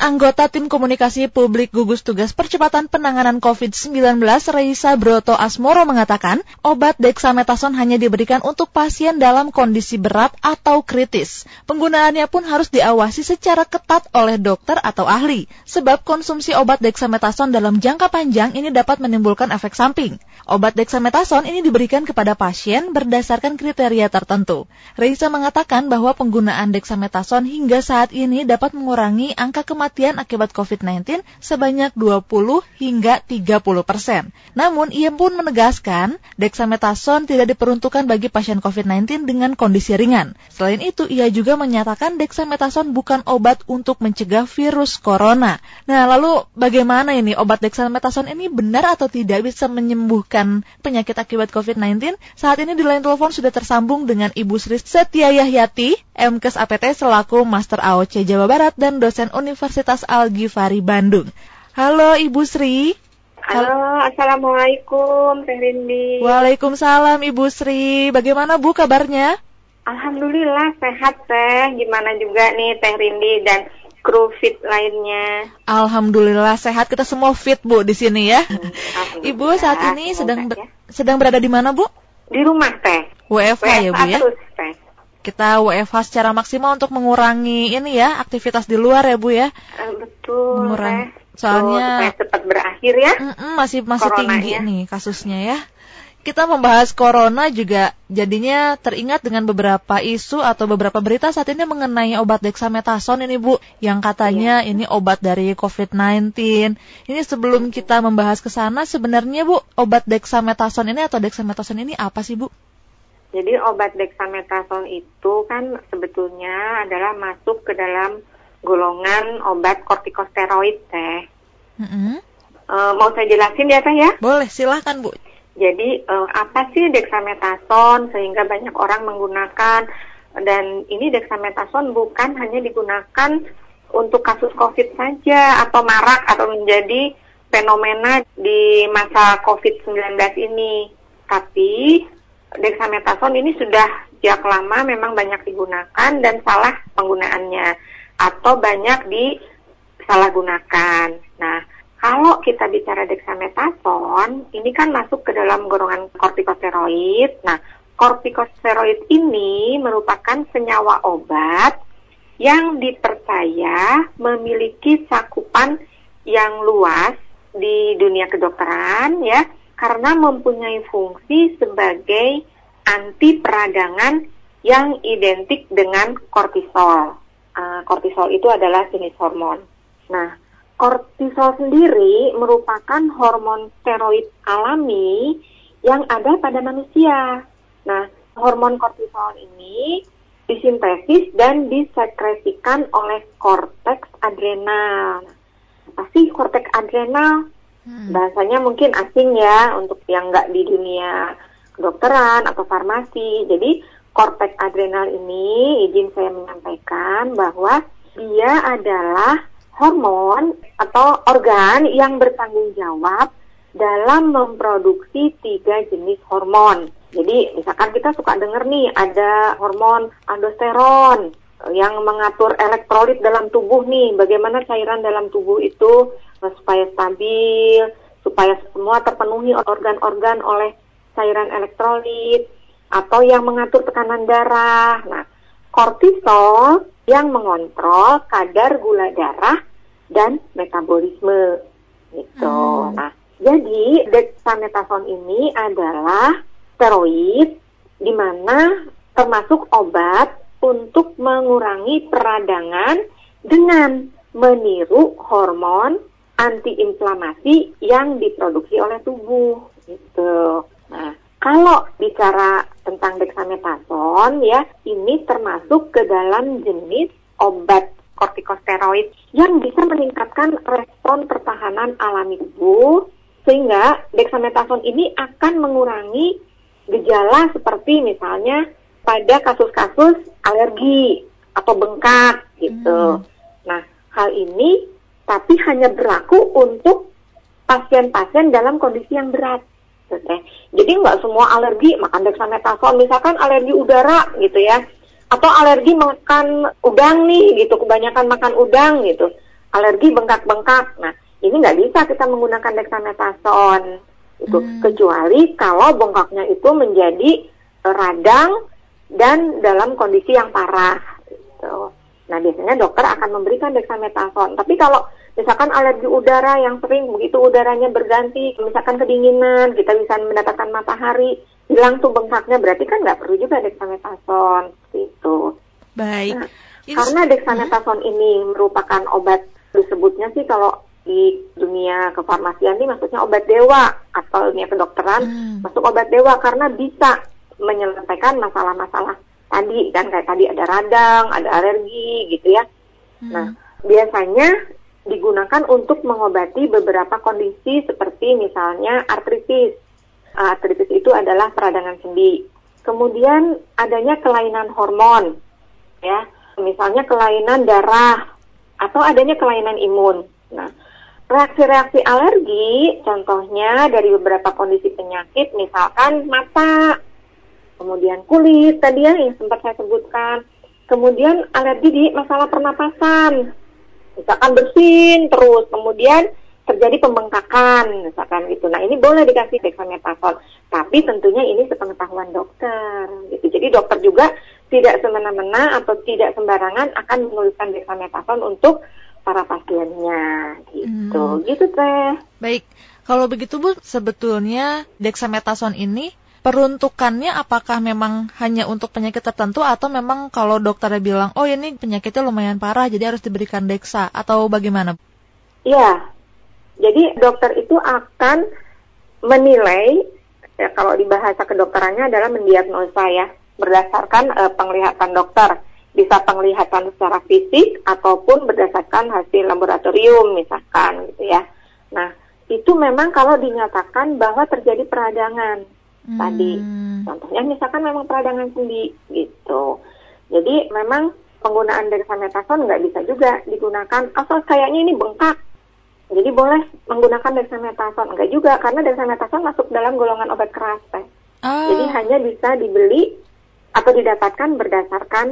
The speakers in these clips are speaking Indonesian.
Anggota Tim Komunikasi Publik Gugus Tugas Percepatan Penanganan COVID-19 Reisa Broto Asmoro mengatakan, obat dexamethasone hanya diberikan untuk pasien dalam kondisi berat atau kritis. Penggunaannya pun harus diawasi secara ketat oleh dokter atau ahli, sebab konsumsi obat dexamethasone dalam jangka panjang ini dapat menimbulkan efek samping. Obat dexamethasone ini diberikan kepada pasien berdasarkan kriteria tertentu. Reisa mengatakan bahwa penggunaan dexamethasone hingga saat ini dapat mengurangi angka kematian kematian akibat COVID-19 sebanyak 20 hingga 30 persen. Namun, ia pun menegaskan dexamethasone tidak diperuntukkan bagi pasien COVID-19 dengan kondisi ringan. Selain itu, ia juga menyatakan dexamethasone bukan obat untuk mencegah virus corona. Nah, lalu bagaimana ini obat dexamethasone ini benar atau tidak bisa menyembuhkan penyakit akibat COVID-19? Saat ini di line telepon sudah tersambung dengan Ibu Sri Setia Yahyati, MKes APT selaku Master AOC Jawa Barat dan dosen Universitas Universitas Al-Ghifari Bandung. Halo Ibu Sri. Halo, Assalamualaikum Teh Rindi. Waalaikumsalam Ibu Sri. Bagaimana Bu kabarnya? Alhamdulillah sehat Teh. Gimana juga nih Teh Rindi dan kru fit lainnya. Alhamdulillah sehat. Kita semua fit Bu di sini ya. Hmm, Ibu saat ini sedang ber ya. sedang berada di mana Bu? Di rumah Teh. WFH, WFH ya Bu ya? Terus, teh kita WFH secara maksimal untuk mengurangi ini ya aktivitas di luar ya Bu ya. Uh, betul. Mengurangi. Soalnya cepat berakhir ya. Mm -mm, masih masih tinggi nih kasusnya ya. Kita membahas corona juga jadinya teringat dengan beberapa isu atau beberapa berita saat ini mengenai obat dexamethasone ini Bu, yang katanya iya. ini obat dari COVID-19. Ini sebelum kita membahas ke sana sebenarnya Bu, obat dexamethasone ini atau dexamethasone ini apa sih Bu? Jadi obat dexamethasone itu kan sebetulnya adalah masuk ke dalam golongan obat kortikosteroid teh. Mm -hmm. e, mau saya jelasin ya teh ya? Boleh, silahkan bu. Jadi e, apa sih dexamethasone sehingga banyak orang menggunakan dan ini dexamethasone bukan hanya digunakan untuk kasus COVID saja atau marak atau menjadi fenomena di masa COVID-19 ini. Tapi dexamethasone ini sudah sejak lama memang banyak digunakan dan salah penggunaannya atau banyak disalahgunakan. Nah, kalau kita bicara dexamethasone, ini kan masuk ke dalam golongan kortikosteroid. Nah, kortikosteroid ini merupakan senyawa obat yang dipercaya memiliki cakupan yang luas di dunia kedokteran ya karena mempunyai fungsi sebagai anti peradangan yang identik dengan kortisol. Uh, kortisol itu adalah jenis hormon. Nah, kortisol sendiri merupakan hormon steroid alami yang ada pada manusia. Nah, hormon kortisol ini disintesis dan disekresikan oleh korteks adrenal. Apa sih korteks adrenal? Hmm. Bahasanya mungkin asing ya untuk yang nggak di dunia kedokteran atau farmasi. Jadi korteks adrenal ini izin saya menyampaikan bahwa dia adalah hormon atau organ yang bertanggung jawab dalam memproduksi tiga jenis hormon. Jadi misalkan kita suka dengar nih ada hormon aldosteron yang mengatur elektrolit dalam tubuh nih, bagaimana cairan dalam tubuh itu supaya stabil, supaya semua terpenuhi organ-organ oleh cairan elektrolit atau yang mengatur tekanan darah. Nah, kortisol yang mengontrol kadar gula darah dan metabolisme gitu. Hmm. Nah, jadi dexamethasone ini adalah steroid di mana termasuk obat untuk mengurangi peradangan dengan meniru hormon antiinflamasi yang diproduksi oleh tubuh gitu. Nah, kalau bicara tentang dexamethasone ya, ini termasuk ke dalam jenis obat kortikosteroid yang bisa meningkatkan respon pertahanan alami tubuh sehingga dexamethasone ini akan mengurangi gejala seperti misalnya pada kasus-kasus alergi atau bengkak gitu. Hmm. Nah, hal ini tapi hanya berlaku untuk pasien-pasien dalam kondisi yang berat. Okay. Jadi nggak semua alergi makan dexamethasone, misalkan alergi udara gitu ya, atau alergi makan udang nih gitu, kebanyakan makan udang gitu. alergi bengkak-bengkak. Nah, ini nggak bisa kita menggunakan dexamethasone itu hmm. kecuali kalau bengkaknya itu menjadi radang dan dalam kondisi yang parah. Gitu. Nah, biasanya dokter akan memberikan dexamethasone. Tapi kalau misalkan alergi udara yang sering begitu udaranya berganti, misalkan kedinginan, kita bisa mendapatkan matahari, hilang tuh bengkaknya, berarti kan nggak perlu juga dexamethasone. Gitu. Baik. Nah, karena dexamethasone hmm? ini merupakan obat disebutnya sih kalau di dunia kefarmasian ini maksudnya obat dewa atau dunia kedokteran hmm. masuk obat dewa karena bisa menyelesaikan masalah-masalah tadi kan kayak tadi ada radang, ada alergi gitu ya. Hmm. Nah, biasanya digunakan untuk mengobati beberapa kondisi seperti misalnya artritis. Artritis itu adalah peradangan sendi. Kemudian adanya kelainan hormon ya misalnya kelainan darah atau adanya kelainan imun. Nah, reaksi-reaksi alergi contohnya dari beberapa kondisi penyakit misalkan mata, kemudian kulit tadi ya yang sempat saya sebutkan, kemudian alergi di masalah pernapasan, misalkan bersin terus, kemudian terjadi pembengkakan misalkan gitu. Nah ini boleh dikasih dexamethasone, tapi tentunya ini sepengetahuan dokter gitu. Jadi dokter juga tidak semena-mena atau tidak sembarangan akan menuliskan dexamethasone untuk para pasiennya gitu. Hmm. Gitu teh. Baik. Kalau begitu Bu, sebetulnya dexamethasone ini peruntukannya apakah memang hanya untuk penyakit tertentu atau memang kalau dokternya bilang oh ini penyakitnya lumayan parah jadi harus diberikan dexa atau bagaimana? Iya. Jadi dokter itu akan menilai ya kalau di bahasa kedokterannya adalah mendiagnosa ya berdasarkan uh, penglihatan dokter, bisa penglihatan secara fisik ataupun berdasarkan hasil laboratorium misalkan gitu ya. Nah, itu memang kalau dinyatakan bahwa terjadi peradangan hmm. tadi. Contohnya misalkan memang peradangan sendi gitu. Jadi memang penggunaan dexamethasone nggak bisa juga digunakan asal kayaknya ini bengkak. Jadi boleh menggunakan dexamethasone enggak juga karena dexamethasone masuk dalam golongan obat keras. Teh. Oh. Jadi hanya bisa dibeli atau didapatkan berdasarkan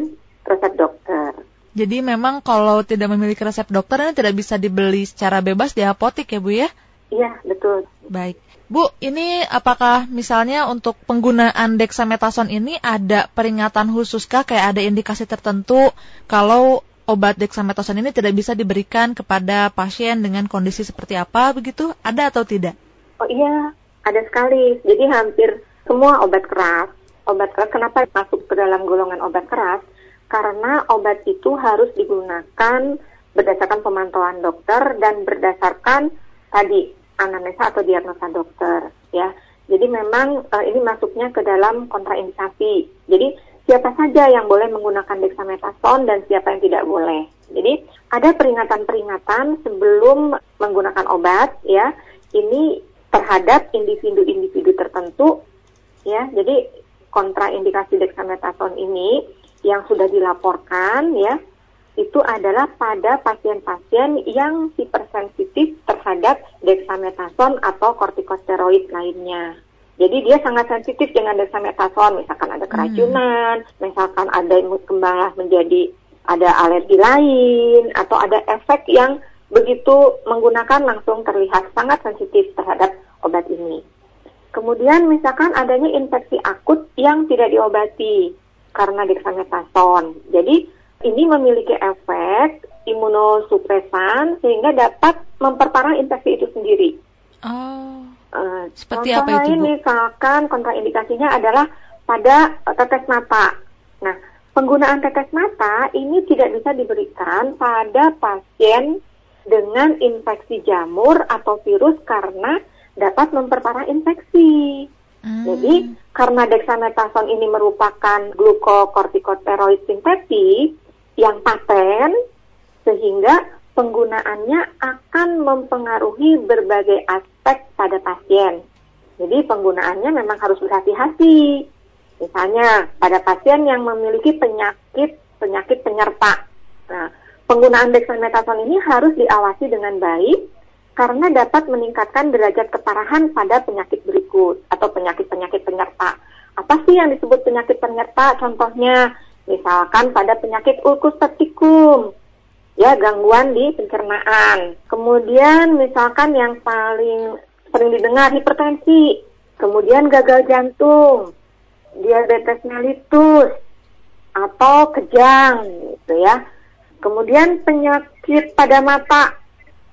resep dokter. Jadi memang kalau tidak memiliki resep dokter ini tidak bisa dibeli secara bebas di apotek ya Bu ya? Iya, betul. Baik. Bu, ini apakah misalnya untuk penggunaan dexamethasone ini ada peringatan khusus kah kayak ada indikasi tertentu kalau obat dexamethasone ini tidak bisa diberikan kepada pasien dengan kondisi seperti apa begitu? Ada atau tidak? Oh iya, ada sekali. Jadi hampir semua obat keras obat keras. Kenapa masuk ke dalam golongan obat keras? Karena obat itu harus digunakan berdasarkan pemantauan dokter dan berdasarkan tadi anamnesa atau diagnosa dokter, ya. Jadi memang uh, ini masuknya ke dalam kontraindikasi. Jadi siapa saja yang boleh menggunakan dexamethasone dan siapa yang tidak boleh. Jadi ada peringatan-peringatan sebelum menggunakan obat, ya. Ini terhadap individu-individu tertentu, ya. Jadi kontraindikasi dexamethasone ini yang sudah dilaporkan ya itu adalah pada pasien-pasien yang hipersensitif terhadap dexamethasone atau kortikosteroid lainnya. Jadi dia sangat sensitif dengan dexamethasone, misalkan ada keracunan, hmm. misalkan ada yang kembang menjadi ada alergi lain atau ada efek yang begitu menggunakan langsung terlihat sangat sensitif terhadap obat ini. Kemudian misalkan adanya infeksi akut yang tidak diobati karena dexamethasone. Jadi ini memiliki efek imunosupresan sehingga dapat memperparah infeksi itu sendiri. Oh. Uh, seperti apa itu? lain misalkan kontraindikasinya adalah pada tetes mata. Nah, penggunaan tetes mata ini tidak bisa diberikan pada pasien dengan infeksi jamur atau virus karena dapat memperparah infeksi. Hmm. Jadi karena dexamethasone ini merupakan glukokortikosteroid sintetik yang paten, sehingga penggunaannya akan mempengaruhi berbagai aspek pada pasien. Jadi penggunaannya memang harus berhati-hati. Misalnya pada pasien yang memiliki penyakit penyakit penyerta. Nah, penggunaan dexamethasone ini harus diawasi dengan baik karena dapat meningkatkan derajat keparahan pada penyakit berikut atau penyakit-penyakit penyerta. Apa sih yang disebut penyakit penyerta? Contohnya, misalkan pada penyakit ulkus septikum. ya gangguan di pencernaan. Kemudian misalkan yang paling sering didengar hipertensi, kemudian gagal jantung, diabetes mellitus, atau kejang gitu ya. Kemudian penyakit pada mata,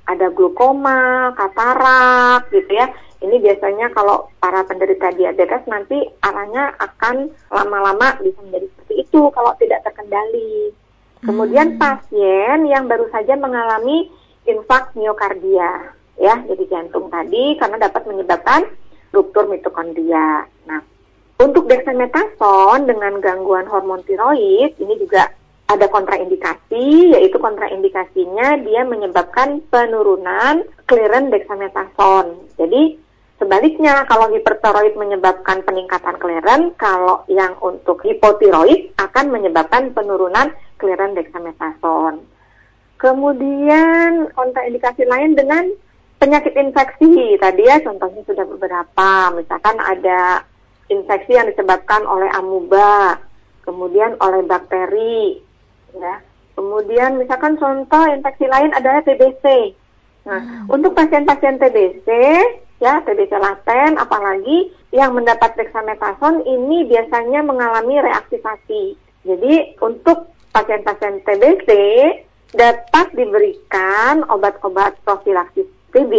ada glukoma, katarak gitu ya. Ini biasanya kalau para penderita diabetes nanti arahnya akan lama-lama bisa menjadi seperti itu kalau tidak terkendali. Kemudian hmm. pasien yang baru saja mengalami infak miokardia ya, jadi jantung tadi karena dapat menyebabkan ruptur mitokondria. Nah, untuk dexamethasone dengan gangguan hormon tiroid ini juga ada kontraindikasi, yaitu kontraindikasinya dia menyebabkan penurunan clearance dexamethasone. Jadi sebaliknya kalau hipertiroid menyebabkan peningkatan clearance, kalau yang untuk hipotiroid akan menyebabkan penurunan clearance dexamethasone. Kemudian kontraindikasi lain dengan penyakit infeksi tadi ya contohnya sudah beberapa, misalkan ada infeksi yang disebabkan oleh amuba, kemudian oleh bakteri, ya. Kemudian misalkan contoh infeksi lain adalah TBC. Nah, hmm. untuk pasien-pasien TBC, ya TBC laten, apalagi yang mendapat dexamethasone ini biasanya mengalami reaktivasi. Jadi untuk pasien-pasien TBC dapat diberikan obat-obat profilaksis TB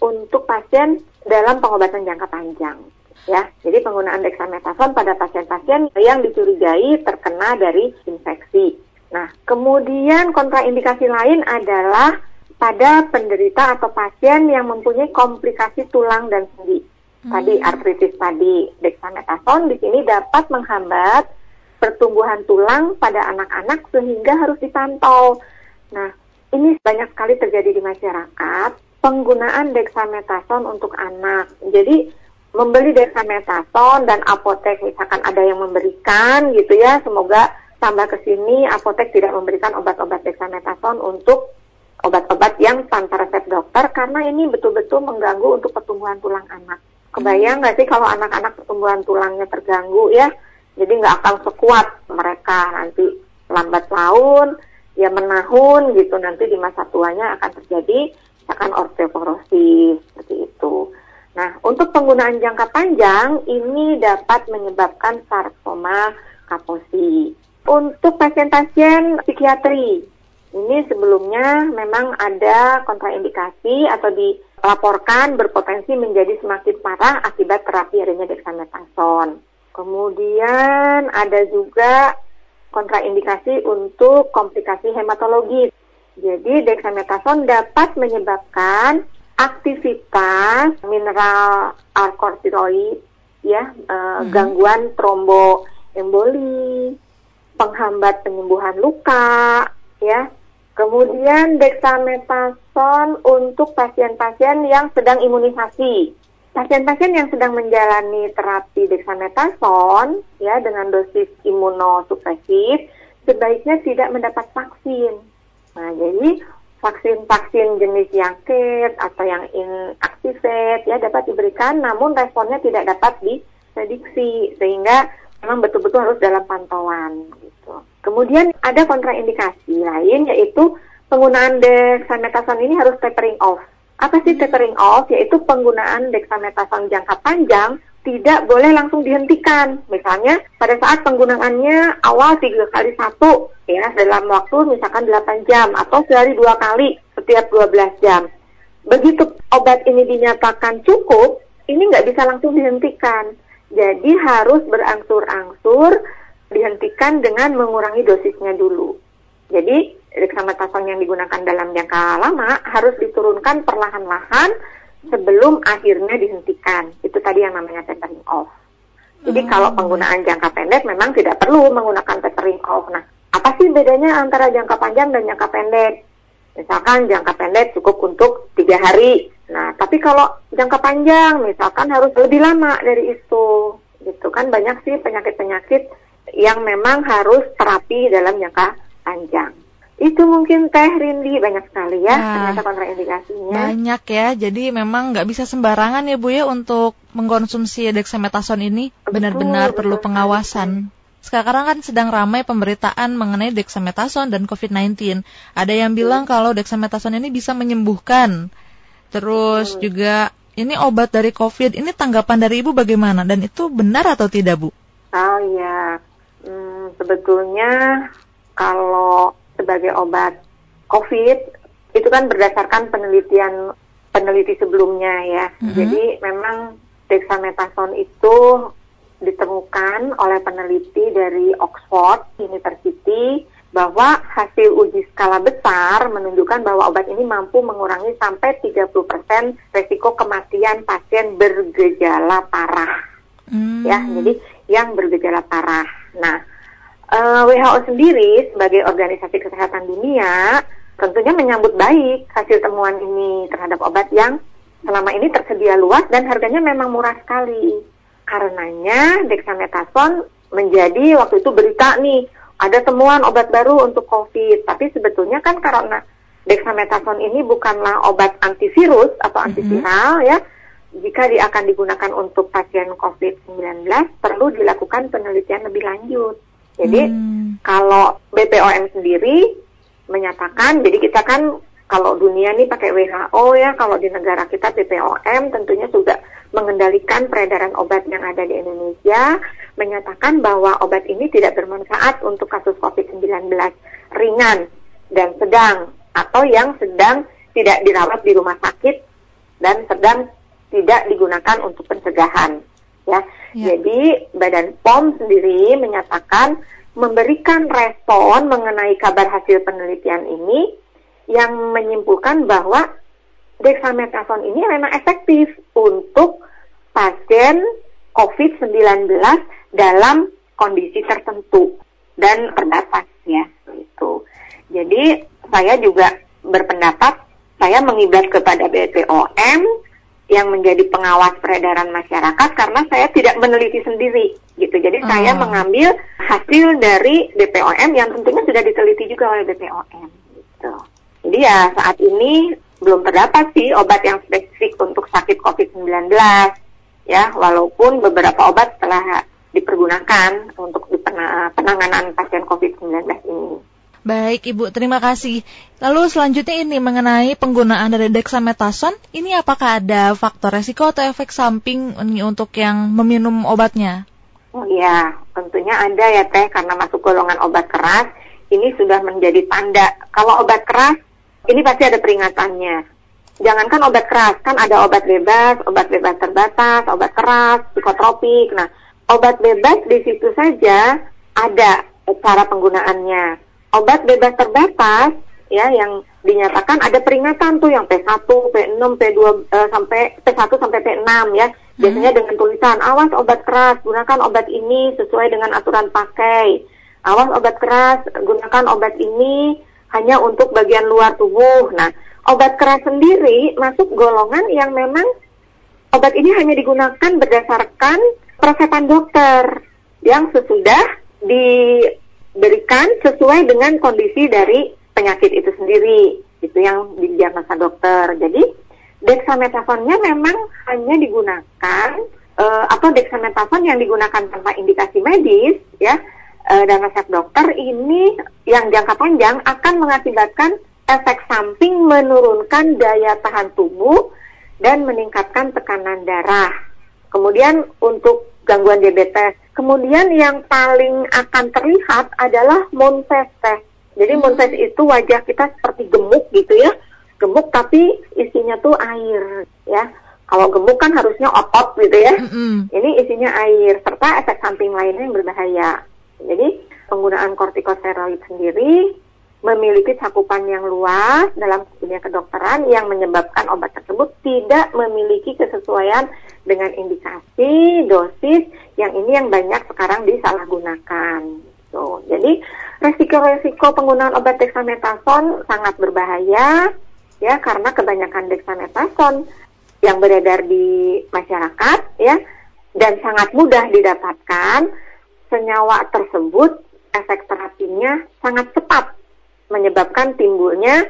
untuk pasien dalam pengobatan jangka panjang ya. Jadi penggunaan dexamethasone pada pasien-pasien yang dicurigai terkena dari infeksi. Nah, kemudian kontraindikasi lain adalah pada penderita atau pasien yang mempunyai komplikasi tulang dan sendi. Tadi hmm. artritis tadi, dexamethasone di sini dapat menghambat pertumbuhan tulang pada anak-anak sehingga harus dipantau. Nah, ini banyak sekali terjadi di masyarakat penggunaan dexamethasone untuk anak. Jadi membeli dexamethasone dan apotek misalkan ada yang memberikan gitu ya semoga tambah ke sini apotek tidak memberikan obat-obat dexamethasone untuk obat-obat yang tanpa resep dokter karena ini betul-betul mengganggu untuk pertumbuhan tulang anak. Kebayang nggak sih kalau anak-anak pertumbuhan tulangnya terganggu ya? Jadi nggak akan sekuat mereka nanti lambat laun, ya menahun gitu nanti di masa tuanya akan terjadi akan osteoporosis seperti itu. Nah, untuk penggunaan jangka panjang ini dapat menyebabkan sarkoma kaposi. Untuk pasien-pasien psikiatri, ini sebelumnya memang ada kontraindikasi atau dilaporkan berpotensi menjadi semakin parah akibat terapi adanya dexamethasone. Kemudian ada juga kontraindikasi untuk komplikasi hematologi. Jadi dexamethasone dapat menyebabkan aktivitas mineral alkortiroid ya uh, hmm. gangguan tromboemboli, penghambat penyembuhan luka ya. Kemudian dexamethasone untuk pasien-pasien yang sedang imunisasi. Pasien-pasien yang sedang menjalani terapi dexamethasone ya dengan dosis imunosupresif sebaiknya tidak mendapat vaksin. Nah, jadi vaksin-vaksin jenis yang kit atau yang inactivate ya dapat diberikan namun responnya tidak dapat diprediksi sehingga memang betul-betul harus dalam pantauan gitu. Kemudian ada kontraindikasi lain yaitu penggunaan dexamethasone ini harus tapering off. Apa sih tapering off? Yaitu penggunaan dexamethasone jangka panjang tidak boleh langsung dihentikan. Misalnya pada saat penggunaannya awal tiga kali satu ya dalam waktu misalkan 8 jam atau sehari dua kali setiap 12 jam. Begitu obat ini dinyatakan cukup, ini nggak bisa langsung dihentikan. Jadi harus berangsur-angsur dihentikan dengan mengurangi dosisnya dulu. Jadi dexamethasone yang digunakan dalam jangka lama harus diturunkan perlahan-lahan sebelum akhirnya dihentikan. Itu tadi yang namanya tapering off. Jadi hmm. kalau penggunaan jangka pendek memang tidak perlu menggunakan tapering off. Nah, apa sih bedanya antara jangka panjang dan jangka pendek? Misalkan jangka pendek cukup untuk tiga hari. Nah, tapi kalau jangka panjang, misalkan harus lebih lama dari itu. Gitu kan banyak sih penyakit-penyakit yang memang harus terapi dalam jangka panjang. Itu mungkin Teh Rindi banyak sekali ya nah, ternyata kontraindikasinya. Banyak ya, jadi memang nggak bisa sembarangan ya Bu ya untuk mengkonsumsi dexamethasone ini benar-benar perlu pengawasan. sekarang kan sedang ramai pemberitaan mengenai dexamethasone dan COVID-19. Ada yang bilang kalau dexamethasone ini bisa menyembuhkan. Terus hmm. juga ini obat dari COVID. Ini tanggapan dari Ibu bagaimana? Dan itu benar atau tidak, Bu? Oh iya, hmm, sebetulnya kalau sebagai obat COVID itu kan berdasarkan penelitian peneliti sebelumnya ya. Mm -hmm. Jadi memang dexamethasone itu ditemukan oleh peneliti dari Oxford University bahwa hasil uji skala besar menunjukkan bahwa obat ini mampu mengurangi sampai 30% resiko kematian pasien bergejala parah. Hmm. Ya, jadi yang bergejala parah. Nah, uh, eh, WHO sendiri sebagai organisasi kesehatan dunia tentunya menyambut baik hasil temuan ini terhadap obat yang selama ini tersedia luas dan harganya memang murah sekali. Karenanya dexamethasone menjadi waktu itu berita nih ada temuan obat baru untuk COVID. Tapi sebetulnya kan karena dexamethasone ini bukanlah obat antivirus atau antiviral mm -hmm. ya. Jika akan digunakan untuk pasien COVID-19 perlu dilakukan penelitian lebih lanjut. Jadi mm. kalau BPOM sendiri menyatakan, jadi kita kan kalau dunia ini pakai WHO ya, kalau di negara kita BPOM tentunya juga mengendalikan peredaran obat yang ada di Indonesia, menyatakan bahwa obat ini tidak bermanfaat untuk kasus COVID-19 ringan dan sedang atau yang sedang tidak dirawat di rumah sakit dan sedang tidak digunakan untuk pencegahan. Ya, ya. jadi Badan POM sendiri menyatakan memberikan respon mengenai kabar hasil penelitian ini yang menyimpulkan bahwa dexamethasone ini memang efektif untuk pasien COVID-19 dalam kondisi tertentu dan terbatas ya itu. Jadi saya juga berpendapat saya mengiblat kepada BPOM yang menjadi pengawas peredaran masyarakat karena saya tidak meneliti sendiri gitu. Jadi hmm. saya mengambil hasil dari BPOM yang tentunya sudah diteliti juga oleh BPOM gitu. Jadi ya saat ini belum terdapat sih obat yang spesifik untuk sakit COVID-19 ya, walaupun beberapa obat telah dipergunakan untuk penanganan pasien COVID-19 ini. Baik Ibu, terima kasih. Lalu selanjutnya ini mengenai penggunaan dari dexamethasone, ini apakah ada faktor resiko atau efek samping ini untuk yang meminum obatnya? Oh iya, tentunya ada ya Teh, karena masuk golongan obat keras, ini sudah menjadi tanda. Kalau obat keras ini pasti ada peringatannya. Jangankan obat keras, kan ada obat bebas, obat bebas terbatas, obat keras, psikotropik. Nah, obat bebas di situ saja ada cara penggunaannya. Obat bebas terbatas ya yang dinyatakan ada peringatan tuh yang P1, P6, P2 uh, sampai P1 sampai P6 ya. Biasanya hmm. dengan tulisan awas obat keras, gunakan obat ini sesuai dengan aturan pakai. Awas obat keras, gunakan obat ini hanya untuk bagian luar tubuh. Nah, obat keras sendiri masuk golongan yang memang obat ini hanya digunakan berdasarkan resepan dokter yang sesudah diberikan sesuai dengan kondisi dari penyakit itu sendiri. Itu yang didiagnosa dokter. Jadi, dexamethasone-nya memang hanya digunakan uh, atau dexamethasone yang digunakan tanpa indikasi medis ya uh, dan resep dokter ini yang jangka panjang akan mengakibatkan efek samping menurunkan daya tahan tubuh dan meningkatkan tekanan darah. Kemudian untuk gangguan diabetes. Kemudian yang paling akan terlihat adalah Montes teh. Jadi hmm. Montes itu wajah kita seperti gemuk gitu ya. Gemuk tapi isinya tuh air ya. Kalau gemuk kan harusnya otot gitu ya. Ini isinya air serta efek samping lainnya yang berbahaya. Jadi penggunaan kortikosteroid sendiri memiliki cakupan yang luas dalam dunia kedokteran yang menyebabkan obat tersebut tidak memiliki kesesuaian dengan indikasi, dosis yang ini yang banyak sekarang disalahgunakan. So, jadi resiko-resiko penggunaan obat dexamethasone sangat berbahaya ya karena kebanyakan dexamethasone yang beredar di masyarakat ya dan sangat mudah didapatkan senyawa tersebut efek terapinya sangat cepat menyebabkan timbulnya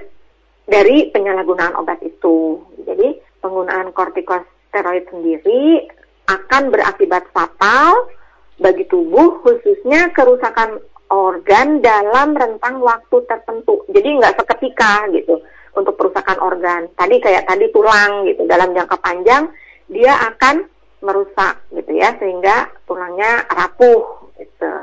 dari penyalahgunaan obat itu. Jadi penggunaan kortikosteroid sendiri akan berakibat fatal bagi tubuh khususnya kerusakan organ dalam rentang waktu tertentu. Jadi nggak seketika gitu untuk perusakan organ. Tadi kayak tadi tulang gitu dalam jangka panjang dia akan merusak gitu ya sehingga tulangnya rapuh gitu.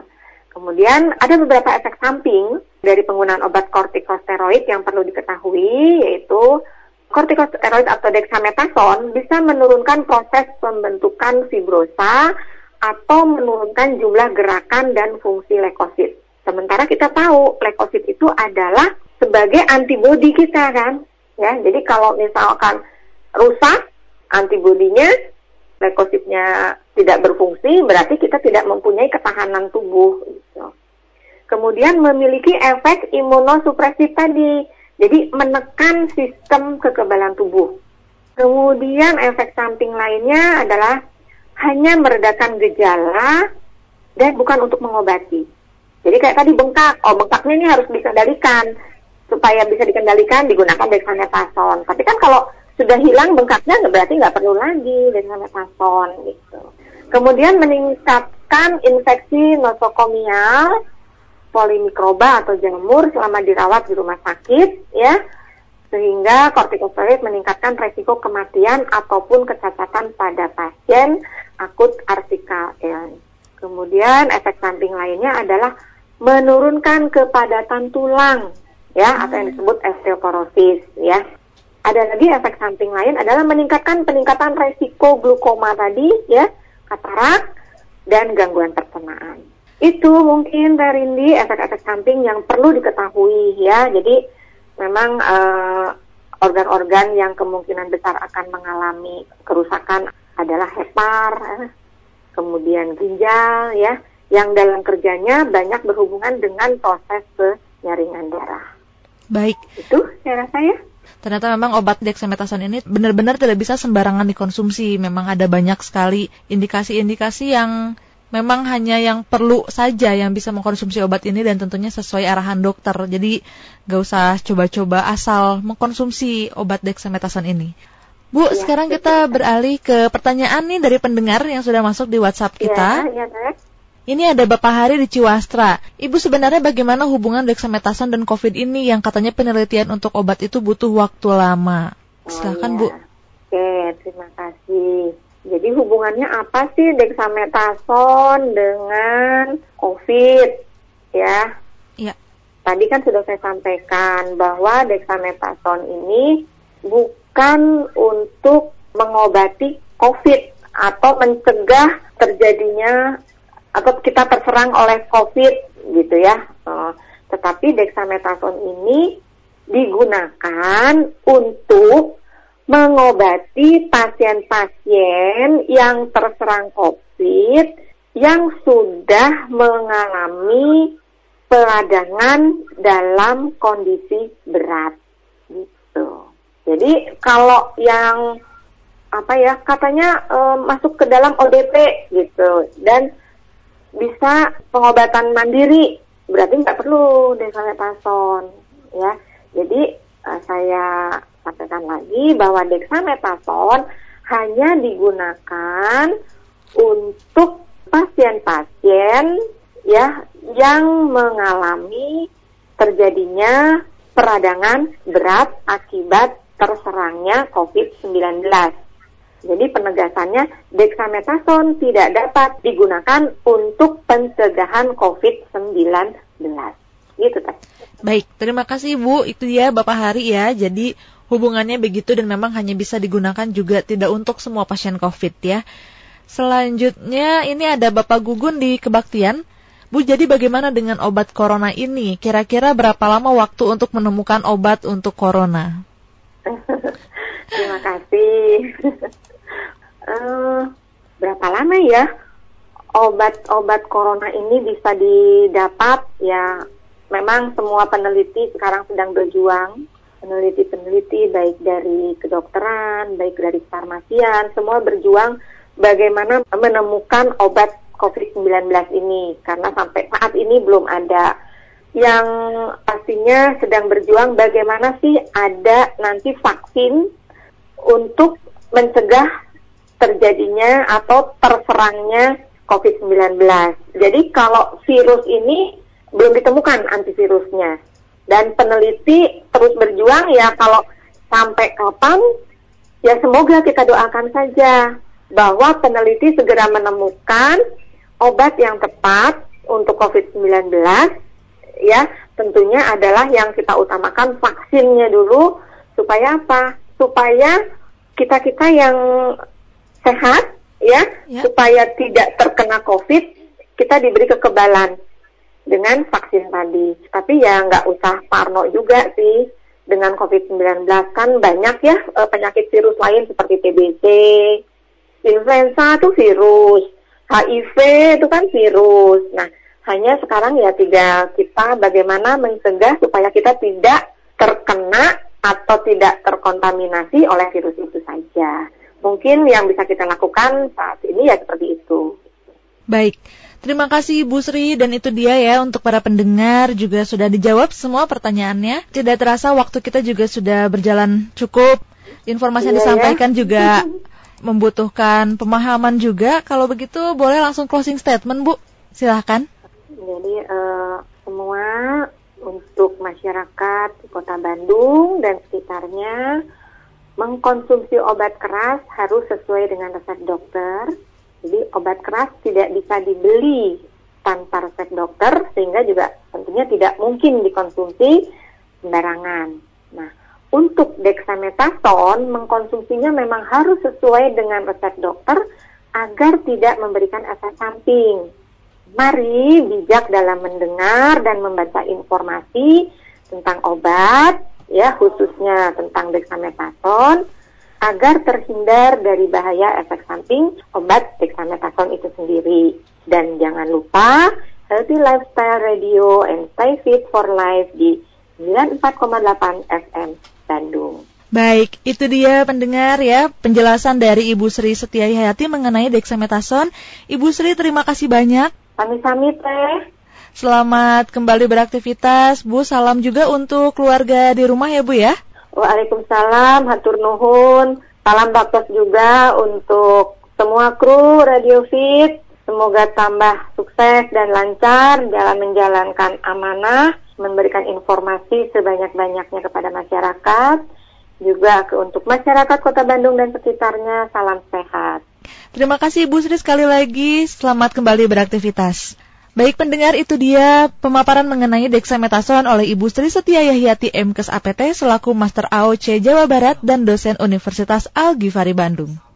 Kemudian ada beberapa efek samping dari penggunaan obat kortikosteroid yang perlu diketahui yaitu kortikosteroid atau dexamethasone bisa menurunkan proses pembentukan fibrosa atau menurunkan jumlah gerakan dan fungsi leukosit. Sementara kita tahu leukosit itu adalah sebagai antibodi kita kan. Ya, jadi kalau misalkan rusak antibodinya leukositnya tidak berfungsi, berarti kita tidak mempunyai ketahanan tubuh. Gitu. Kemudian memiliki efek imunosupresif tadi, jadi menekan sistem kekebalan tubuh. Kemudian efek samping lainnya adalah hanya meredakan gejala dan bukan untuk mengobati. Jadi kayak tadi bengkak, oh bengkaknya ini harus dikendalikan supaya bisa dikendalikan digunakan dexamethasone. Tapi kan kalau sudah hilang bengkaknya berarti nggak perlu lagi dexamethasone gitu. Kemudian meningkatkan infeksi nosokomial, polimikroba atau jamur selama dirawat di rumah sakit ya sehingga kortikosteroid meningkatkan resiko kematian ataupun kecacatan pada pasien akut ya. Kemudian efek samping lainnya adalah menurunkan kepadatan tulang ya hmm. atau yang disebut osteoporosis ya. Ada lagi efek samping lain adalah meningkatkan peningkatan resiko glukoma tadi ya, katarak dan gangguan pencernaan. Itu mungkin Rindi efek-efek samping yang perlu diketahui ya. Jadi memang uh, organ-organ yang kemungkinan besar akan mengalami kerusakan adalah hepar, eh, kemudian ginjal ya, yang dalam kerjanya banyak berhubungan dengan proses penyaringan darah. Baik. Itu saya rasa ya ternyata memang obat dexamethasone ini benar-benar tidak bisa sembarangan dikonsumsi. Memang ada banyak sekali indikasi-indikasi yang memang hanya yang perlu saja yang bisa mengkonsumsi obat ini dan tentunya sesuai arahan dokter. Jadi gak usah coba-coba asal mengkonsumsi obat dexamethasone ini. Bu, ya, sekarang kita beralih ke pertanyaan nih dari pendengar yang sudah masuk di WhatsApp kita. Ya, ya, ini ada Bapak Hari di Ciwastra. Ibu sebenarnya bagaimana hubungan dexamethasone dan COVID ini yang katanya penelitian untuk obat itu butuh waktu lama. Silakan oh, iya. Bu. Oke, terima kasih. Jadi hubungannya apa sih dexamethasone dengan COVID? Ya. Iya. Tadi kan sudah saya sampaikan bahwa dexamethasone ini bukan untuk mengobati COVID atau mencegah terjadinya atau kita terserang oleh COVID gitu ya. Uh, tetapi dexamethasone ini digunakan untuk mengobati pasien-pasien yang terserang COVID yang sudah mengalami peradangan dalam kondisi berat gitu. Jadi kalau yang apa ya katanya e, masuk ke dalam ODP gitu dan bisa pengobatan mandiri berarti nggak perlu dexamethasone ya jadi uh, saya sampaikan lagi bahwa dexamethasone hanya digunakan untuk pasien-pasien ya yang mengalami terjadinya peradangan berat akibat terserangnya COVID-19. Jadi penegasannya dexamethasone tidak dapat digunakan untuk pencegahan COVID-19. Gitu. Baik, terima kasih Bu. Itu ya Bapak Hari ya. Jadi hubungannya begitu dan memang hanya bisa digunakan juga tidak untuk semua pasien COVID ya. Selanjutnya ini ada Bapak Gugun di Kebaktian. Bu, jadi bagaimana dengan obat corona ini? Kira-kira berapa lama waktu untuk menemukan obat untuk corona? Terima kasih uh, berapa lama ya obat-obat corona ini bisa didapat ya memang semua peneliti sekarang sedang berjuang peneliti-peneliti baik dari kedokteran baik dari farmasian semua berjuang bagaimana menemukan obat COVID-19 ini karena sampai saat ini belum ada yang pastinya sedang berjuang bagaimana sih ada nanti vaksin untuk mencegah terjadinya atau terserangnya COVID-19. Jadi kalau virus ini belum ditemukan antivirusnya. Dan peneliti terus berjuang ya kalau sampai kapan ya semoga kita doakan saja bahwa peneliti segera menemukan obat yang tepat untuk COVID-19 ya. Tentunya adalah yang kita utamakan vaksinnya dulu supaya apa? Supaya kita-kita yang sehat ya, ya. supaya tidak terkena COVID kita diberi kekebalan dengan vaksin tadi. Tapi ya nggak usah parno juga sih dengan COVID-19 kan banyak ya eh, penyakit virus lain seperti TBC, influenza itu virus, HIV itu kan virus. Nah, hanya sekarang ya tidak kita bagaimana mencegah supaya kita tidak terkena atau tidak terkontaminasi oleh virus itu saja. Mungkin yang bisa kita lakukan saat ini ya seperti itu. Baik, terima kasih Ibu Sri dan itu dia ya untuk para pendengar juga sudah dijawab semua pertanyaannya. Tidak terasa waktu kita juga sudah berjalan cukup. Informasi yang iya, ya. disampaikan ya. juga membutuhkan pemahaman juga. Kalau begitu boleh langsung closing statement Bu, silahkan. Jadi uh, semua untuk masyarakat di Kota Bandung dan sekitarnya mengkonsumsi obat keras harus sesuai dengan resep dokter jadi obat keras tidak bisa dibeli tanpa resep dokter sehingga juga tentunya tidak mungkin dikonsumsi sembarangan. Nah, untuk dexamethasone mengkonsumsinya memang harus sesuai dengan resep dokter agar tidak memberikan efek samping. Mari bijak dalam mendengar dan membaca informasi tentang obat, ya khususnya tentang dexamethasone agar terhindar dari bahaya efek samping obat dexamethasone itu sendiri. Dan jangan lupa Healthy Lifestyle Radio and Stay Fit for Life di 94,8 FM Bandung. Baik, itu dia pendengar ya penjelasan dari Ibu Sri Setia Hayati mengenai dexamethasone. Ibu Sri terima kasih banyak. Sami-sami teh. Selamat kembali beraktivitas. Bu, salam juga untuk keluarga di rumah ya Bu ya. Waalaikumsalam, hatur nuhun. Salam baktos juga untuk semua kru Radio Fit. Semoga tambah sukses dan lancar dalam menjalankan amanah, memberikan informasi sebanyak-banyaknya kepada masyarakat. Juga untuk masyarakat Kota Bandung dan sekitarnya, salam sehat. Terima kasih Ibu Sri sekali lagi. Selamat kembali beraktivitas. Baik pendengar itu dia pemaparan mengenai dexamethasone oleh Ibu Sri Setia Yahyati MKes APT selaku Master AOC Jawa Barat dan dosen Universitas Al Ghifari Bandung.